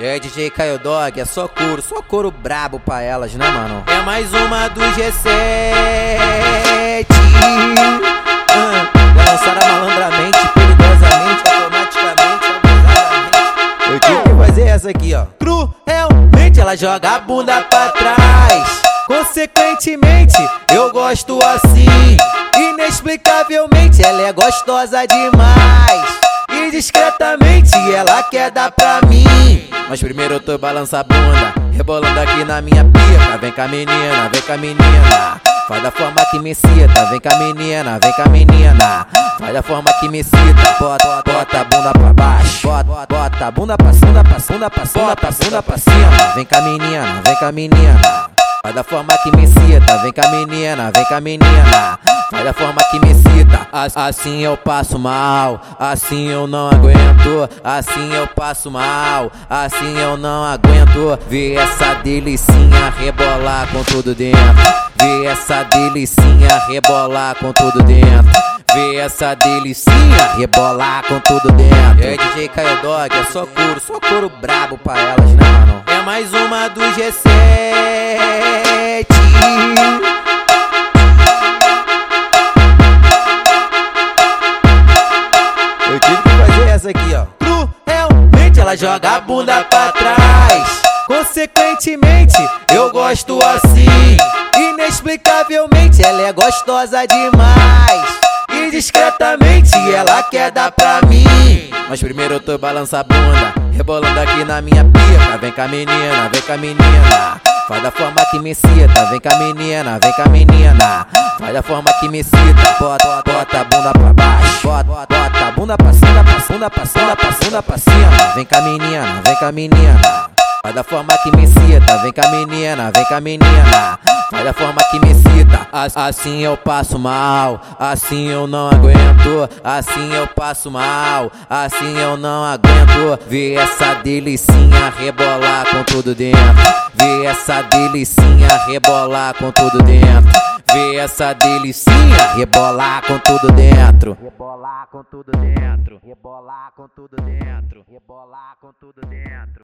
E aí, DJ Caio Dog, é só couro, só couro brabo pra elas, né, mano? É mais uma do G7. Ah, lançada malandramente, perigosamente, automaticamente, abusadamente. Eu tive que fazer essa aqui, ó. Cruelmente, ela joga a bunda pra trás. Consequentemente, eu gosto assim. Inexplicavelmente, ela é gostosa demais. E discretamente, ela quer dar pra mim. Mas primeiro tô balança a bunda, rebolando aqui na minha pica. Vem cá, menina, vem cá, menina. Faz da forma que me cita, vem cá, menina, vem cá, menina. Faz da forma que me cita, bota, bota a bunda pra baixo, bota, bota a bunda pra cima, pra cima, pra cima, pra cima, pra cima. Vem cá, menina, vem cá, menina. Vai da forma que me cita, vem cá menina, vem cá menina. Vai da forma que me cita, assim eu passo mal, assim eu não aguento, assim eu passo mal, assim eu não aguento. Ver essa delicinha rebolar com tudo dentro, ver essa delicinha rebolar com tudo dentro. Ver essa delicinha rebolar com tudo dentro. É DJ Caio Dog, é só couro, só couro brabo pra elas, né, mano? Mais uma do G7. Eu tive que fazer essa aqui, ó. Cruelmente ela joga a bunda pra trás. Consequentemente, eu gosto assim. Inexplicavelmente, ela é gostosa demais. E discretamente, ela quer dar pra mim. Mas primeiro eu tô balança a bunda, rebolando aqui na minha pica. Vem cá, menina, vem cá, menina. Faz da forma que me cita, vem cá menina, vem cá menina. Faz da forma que me cita, bota, bota a bunda pra baixo, bota, bota a bunda pra cima, pra cima, pra cima, pra cima, pra cima. Vem cá menina, vem cá menina. Faz da forma que me cita, vem cá menina, vem cá menina. Faz da forma que me cita, assim eu passo mal, assim eu não aguento, assim eu passo mal, assim eu não aguento. Ver essa delicinha rebolar com tudo dentro, ver essa delicinha rebolar com tudo dentro. Ver essa delicinha rebolar com tudo dentro. Rebolar com tudo dentro. Rebolar com tudo dentro. Rebolar com tudo dentro.